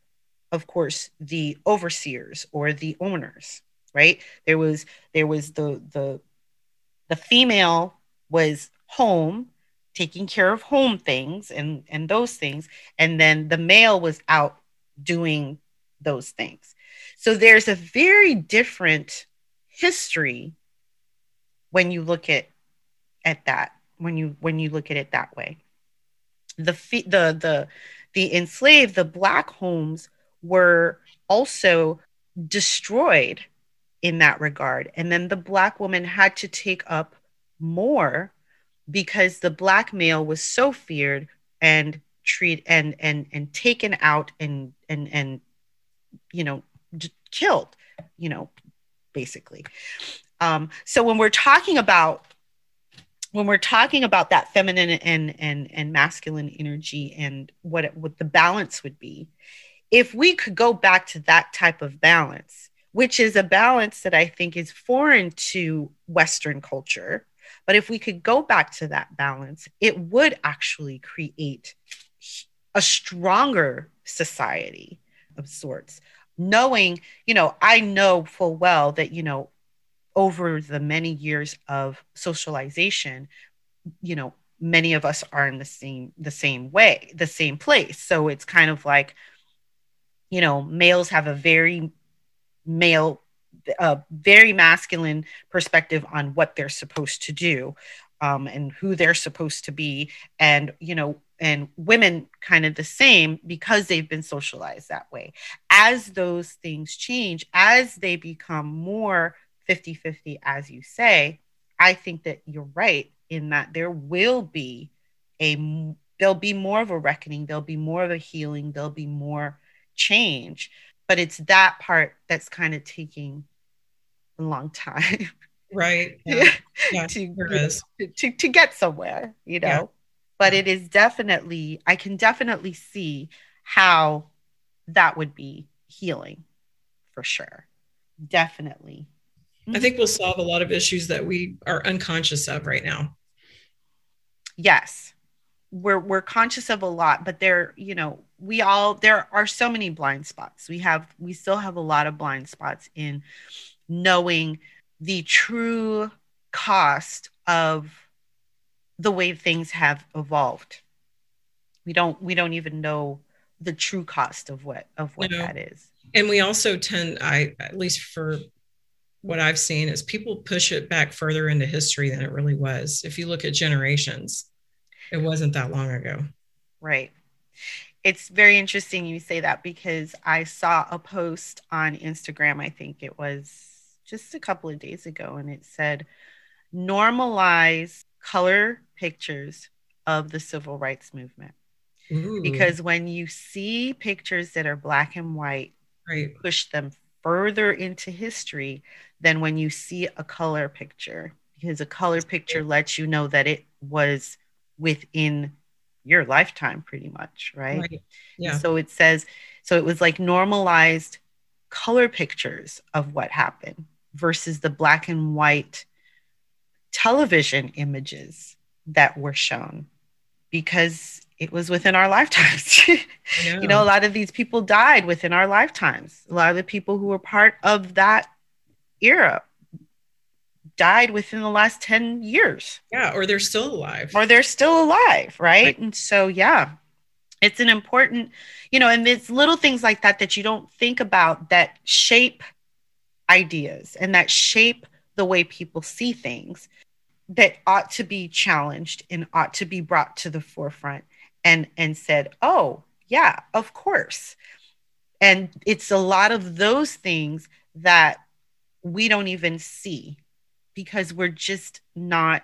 of course, the overseers or the owners, right? There was, there was the, the, the female was home taking care of home things and and those things and then the male was out doing those things so there's a very different history when you look at at that when you when you look at it that way. The the the the enslaved the black homes were also destroyed in that regard. And then the black woman had to take up more because the black male was so feared and treat and and and taken out and and and you know killed you know basically. Um so when we're talking about when we're talking about that feminine and and and masculine energy and what it, what the balance would be if we could go back to that type of balance which is a balance that i think is foreign to western culture but if we could go back to that balance it would actually create a stronger society of sorts knowing you know i know full well that you know over the many years of socialization you know many of us are in the same the same way the same place. So it's kind of like you know males have a very male a very masculine perspective on what they're supposed to do um, and who they're supposed to be. And you know and women kind of the same because they've been socialized that way. As those things change as they become more 50 50 as you say i think that you're right in that there will be a there'll be more of a reckoning there'll be more of a healing there'll be more change. But it's that part that's kind of taking a long time. Right. Yeah, yeah. To, to, to, to get somewhere you know? yeah. But it is definitely i can definitely see how that would be healing for sure. Definitely. I think we'll solve a lot of issues that we are unconscious of right now. Yes. We're we're conscious of a lot but there you know we all there are so many blind spots. We have we still have a lot of blind spots in knowing the true cost of the way things have evolved. We don't we don't even know the true cost of what of what that is. And we also tend I at least for what I've seen is people push it back further into history than it really was. If you look at generations, it wasn't that long ago. Right. It's very interesting you say that because I saw a post on Instagram, I think it was just a couple of days ago, and it said, normalize color pictures of the civil rights movement. Ooh. Because when you see pictures that are black and white, right. push them further into history than when you see a color picture, because a color picture lets you know that it was within your lifetime pretty much right, right. yeah so it says so it was like normalized color pictures of what happened versus the black and white television images that were shown because it was within our lifetimes. you know, a lot of these people died within our lifetimes. A lot of the people who were part of that era died within the last 10 years. Yeah, or they're still alive. Or they're still alive, right? right. And so, yeah, it's an important, you know, and it's little things like that that you don't think about that shape ideas and that shape the way people see things that ought to be challenged and ought to be brought to the forefront and and said oh yeah of course. And it's a lot of those things that we don't even see because we're just not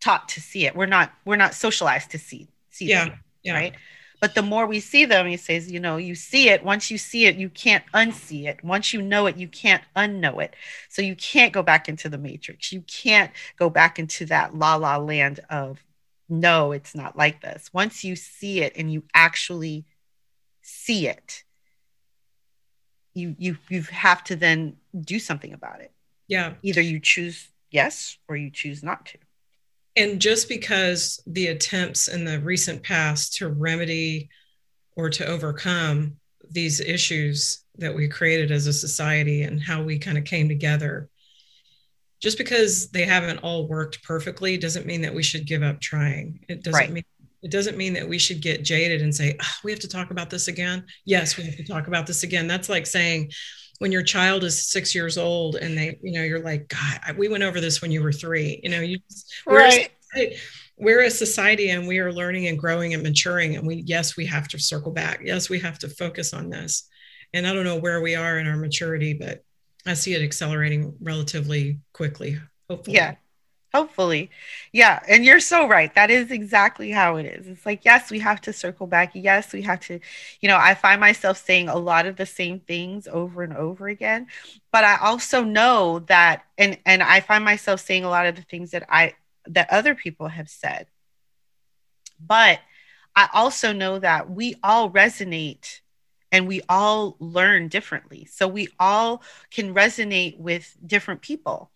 taught to see it. We're not we're not socialized to see see yeah, them, yeah. right but the more we see them, he says, you know, you see it. Once you see it, you can't unsee it. Once you know it, you can't unknow it. So you can't go back into the matrix. You can't go back into that la la land of, no, it's not like this. Once you see it and you actually see it, you you you have to then do something about it. Yeah. Either you choose yes or you choose not to. And just because the attempts in the recent past to remedy or to overcome these issues that we created as a society and how we kind of came together, just because they haven't all worked perfectly doesn't mean that we should give up trying. It doesn't right. mean it doesn't mean that we should get jaded and say, oh, we have to talk about this again. Yes, we have to talk about this again. That's like saying, when your child is six years old and they, you know, you're like, God, we went over this when you were three. You know, you right. We're, we're a society and we are learning and growing and maturing. And we, yes, we have to circle back. Yes, we have to focus on this. and I don't know where we are in our maturity, but I see it accelerating relatively quickly. Hopefully. Yeah. Hopefully. Yeah. And you're so right. That is exactly how it is. It's like, yes, we have to circle back. Yes, we have to, you know, I find myself saying a lot of the same things over and over again. But I also know that, and and I find myself saying a lot of the things that I that other people have said. But I also know that we all resonate and we all learn differently. So we all can resonate with different people,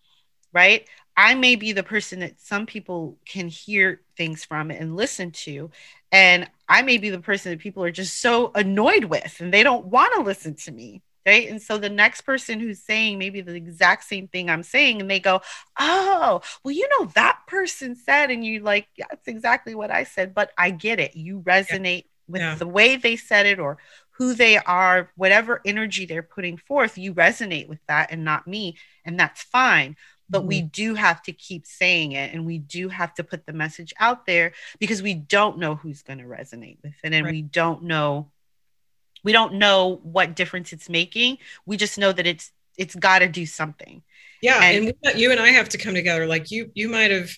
right? I may be the person that some people can hear things from and listen to. And I may be the person that people are just so annoyed with and they don't want to listen to me. Right. And so the next person who's saying maybe the exact same thing I'm saying, and they go, Oh, well, you know, that person said, and you like, yeah, that's exactly what I said, but I get it. You resonate yeah. with yeah. the way they said it or who they are, whatever energy they're putting forth, you resonate with that and not me. And that's fine. But mm-hmm. we do have to keep saying it and we do have to put the message out there because we don't know who's going to resonate with it. And right. we don't know, we don't know what difference it's making. We just know that it's, it's got to do something. Yeah. And, and you and I have to come together. Like you, you might have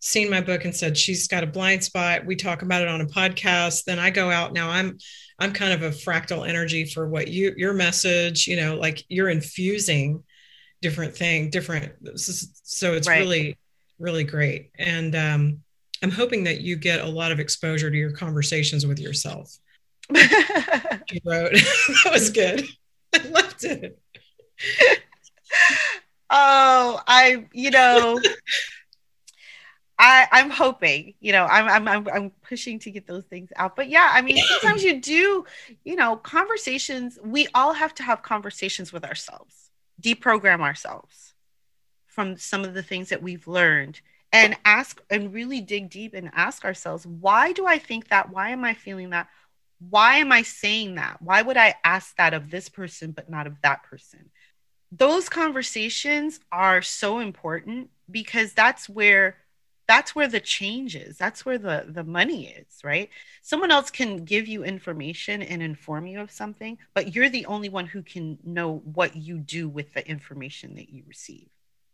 seen my book and said she's got a blind spot we talk about it on a podcast then i go out now i'm i'm kind of a fractal energy for what you your message you know like you're infusing different thing different so it's right. really really great. And um i'm hoping that you get a lot of exposure to your conversations with yourself. You wrote. That was good. I loved it. Oh i you know I, I'm hoping, you know, I'm, I'm, I'm, pushing to get those things out. But yeah, I mean, sometimes you do, you know, conversations, we all have to have conversations with ourselves, deprogram ourselves from some of the things that we've learned and ask and really dig deep and ask ourselves, why do I think that? Why am I feeling that? Why am I saying that? Why would I ask that of this person, but not of that person? Those conversations are so important because that's where that's where the change is. That's where the the money is right? Someone else can give you information and inform you of something but you're the only one who can know what you do with the information that you receive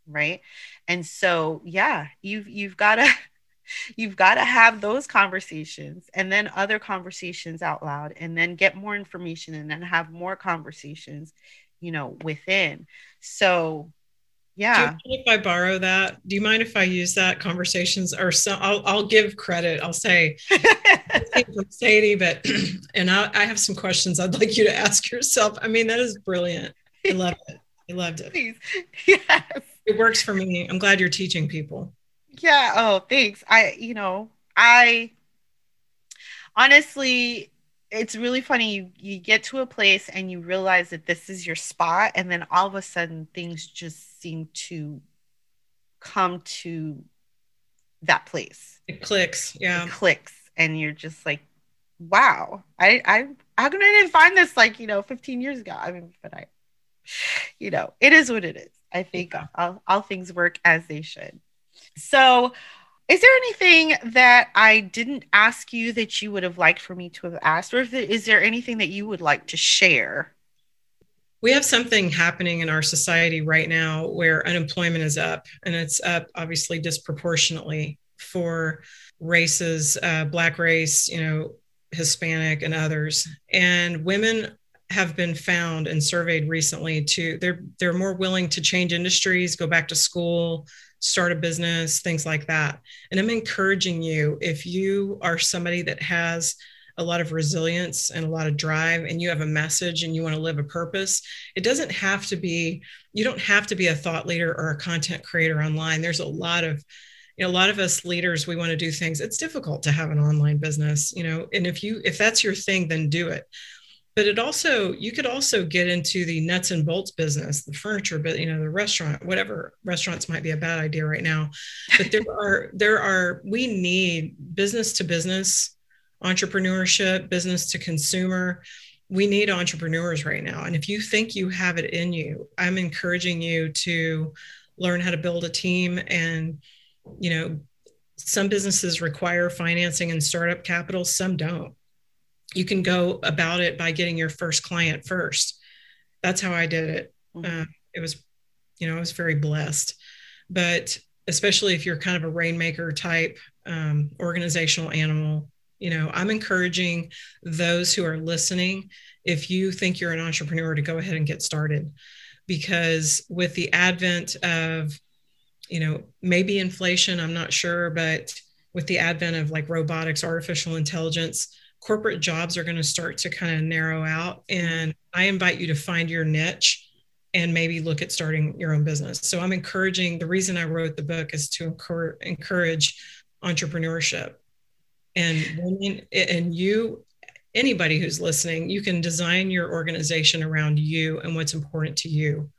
right? And so yeah you've you've got to you've got to have those conversations and then other conversations out loud and then get more information and then have more conversations you know within. So yeah. if I borrow that? Do you mind if I use that conversations or so I'll, I'll give credit. I'll say Sadie, but and I, I, have some questions I'd like you to ask yourself. I mean, that is brilliant. I love it. I loved it. Please. Yes. It works for me. I'm glad you're teaching people. Yeah. Oh, thanks. I, you know, I honestly it's really funny you, you get to a place and you realize that this is your spot and then all of a sudden things just seem to come to that place. It clicks yeah. It clicks and you're just like wow i i how come i didn't find this like you know 15 years ago? I mean but i you know it is what it is. I think yeah. all, all things work as they should. So is there anything that I didn't ask you that you would have liked for me to have asked, or is there anything that you would like to share? We have something happening in our society right now where unemployment is up, and it's up obviously disproportionately for races, uh, Black race, you know, Hispanic, and others. And women have been found and surveyed recently to they're they're more willing to change industries, go back to school, start a business, things like that. And I'm encouraging you if you are somebody that has a lot of resilience and a lot of drive and you have a message and you want to live a purpose it doesn't have to be you don't have to be a thought leader or a content creator online. There's a lot of you know a lot of us leaders we want to do things. It's difficult to have an online business you know and if you if that's your thing then do it but it also you could also get into the nuts and bolts business the furniture but you know the restaurant whatever restaurants might be a bad idea right now. But there are there are we need business to business entrepreneurship business to consumer. We need entrepreneurs right now. And if you think you have it in you i'm encouraging you to learn how to build a team and you know some businesses require financing and startup capital some don't you can go about it by getting your first client first. That's how I did it. Mm-hmm. Uh, it was, you know, I was very blessed. But especially if you're kind of a rainmaker type um, organizational animal, you know, I'm encouraging those who are listening, if you think you're an entrepreneur, to go ahead and get started. Because with the advent of, you know, maybe inflation, I'm not sure, but with the advent of like robotics, artificial intelligence, corporate jobs are going to start to kind of narrow out. Mm-hmm. And I invite you to find your niche and maybe look at starting your own business. So I'm encouraging the reason I wrote the book is to encourage entrepreneurship. And women, and you, anybody who's listening, you can design your organization around you and what's important to you.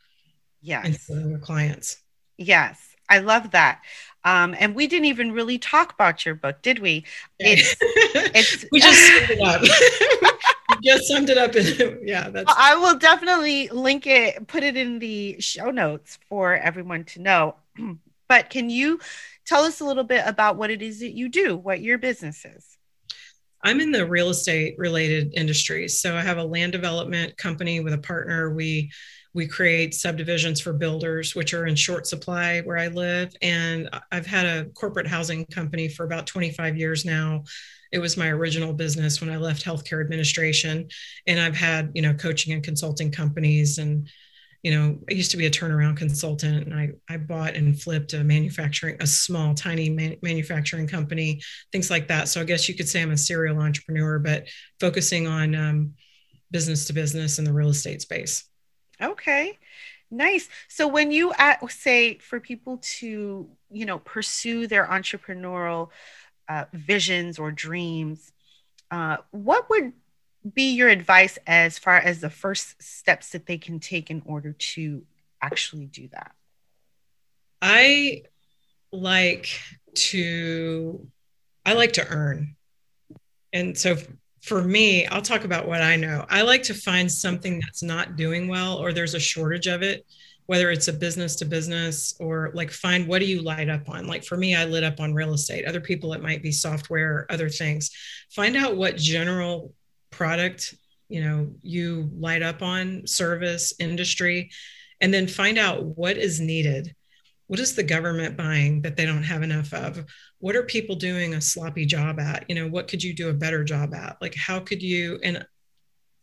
Yes. And your clients. Yes. I love that. Um, and we didn't even really talk about your book, did we? It's, it's we just summed it up. just summed it up. In, yeah, that's. I will definitely link it, put it in the show notes for everyone to know. but can you tell us a little bit about what it is that you do, what your business is? I'm in the real estate related industries. So I have a land development company with a partner. We we create subdivisions for builders, which are in short supply where I live. And I've had a corporate housing company for about 25 years now. It was my original business when I left healthcare administration. And I've had, you know, coaching and consulting companies. And, you know, I used to be a turnaround consultant and I, I bought and flipped a manufacturing, a small, tiny man, manufacturing company, things like that. So I guess you could say I'm a serial entrepreneur, but focusing on um, business to business in the real estate space. Okay. Nice. So when you at, say for people to, you know, pursue their entrepreneurial uh, visions or dreams, uh, what would be your advice as far as the first steps that they can take in order to actually do that? I like to I like to earn. And so for me, I'll talk about what I know. I like to find something that's not doing well or there's a shortage of it, whether it's a business to business or like find what do you light up on? Like for me, I lit up on real estate. Other people, it might be software, other things. Find out what general product you know you light up on service industry and then find out what is needed what is the government buying that they don't have enough of? What are people doing a sloppy job at? You know what could you do a better job at? Like how could you and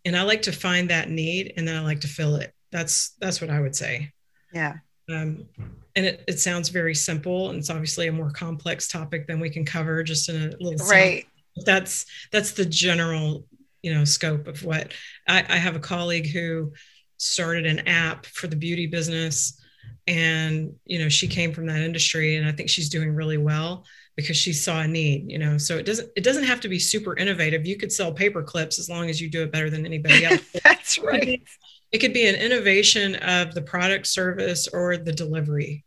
and i like to find that need and then i like to fill it. That's that's what i would say. Yeah. Um, and it, it sounds very simple and it's obviously a more complex topic than we can cover just in a little right. That's that's the general you know scope of what I, I have a colleague who started an app for the beauty business and you know she came from that industry and i think she's doing really well because she saw a need you know? So it doesn't it doesn't have to be super innovative. You could sell paper clips as long as you do it better than anybody else. That's right it could, be, it could be an innovation of the product service or the delivery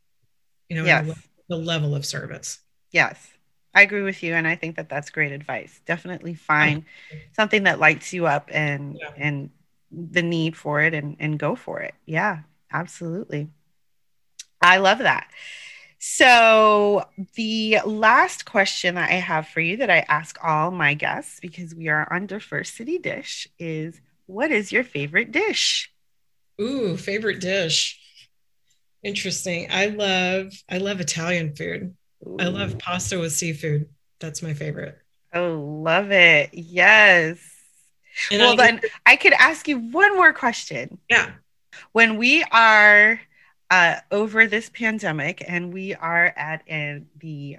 you know yes. the level of service. Yes. I agree with you and i think that that's great advice. Definitely find something that lights you up and yeah. and the need for it and and go for it. Yeah absolutely I love that. So, the last question that I have for you that I ask all my guests because we are on Diversity Dish is what is your favorite dish? Ooh, favorite dish. Interesting. I love I love Italian food. Ooh. I love pasta with seafood. That's my favorite. Oh, love it. Yes. And well, I, then I could ask you one more question. Yeah. When we are uh, over this pandemic, and we are at a, the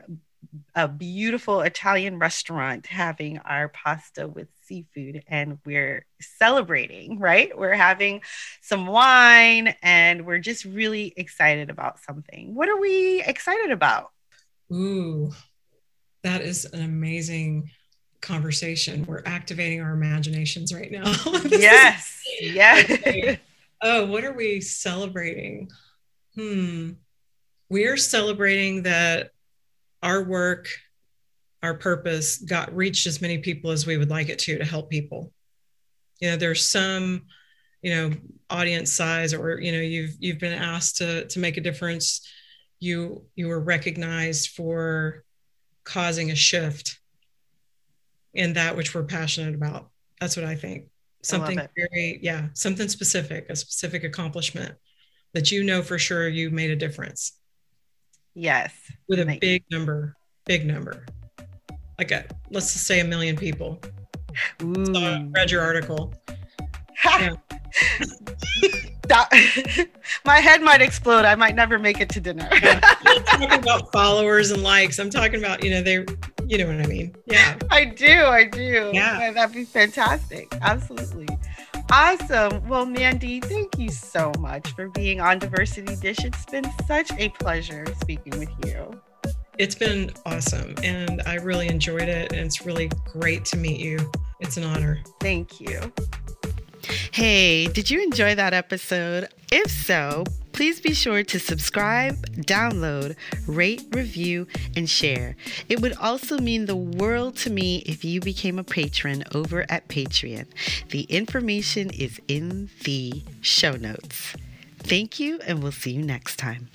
a beautiful Italian restaurant having our pasta with seafood, and we're celebrating. Right, we're having some wine, and we're just really excited about something. What are we excited about? Ooh, that is an amazing conversation. We're activating our imaginations right now. yes, yes. Oh, what are we celebrating? Hmm, we're celebrating that our work, our purpose got reached as many people as we would like it to to help people. You know, there's some, you know, audience size or, you know, you've you've been asked to to make a difference. You you were recognized for causing a shift in that which we're passionate about. That's what I think. Something I very, yeah, something specific, a specific accomplishment that you know for sure you made a difference. Yes. With a big number, big number. Like a, let's just say a million people. Ooh. So I read your article. yeah. my head might explode. I might never make it to dinner. yeah. I'm talking about followers and likes. I'm talking about, you know, they, you know what I mean? Yeah. I do. I do. Yeah. That'd be fantastic. Absolutely. Awesome. Well, Mandy, thank you so much for being on Diversity Dish. It's been such a pleasure speaking with you. It's been awesome and I really enjoyed it. And it's really great to meet you. It's an honor. Thank you. Hey, did you enjoy that episode? If so, please be sure to subscribe, download, rate, review, and share. It would also mean the world to me if you became a patron over at Patreon. The information is in the show notes. Thank you, and we'll see you next time.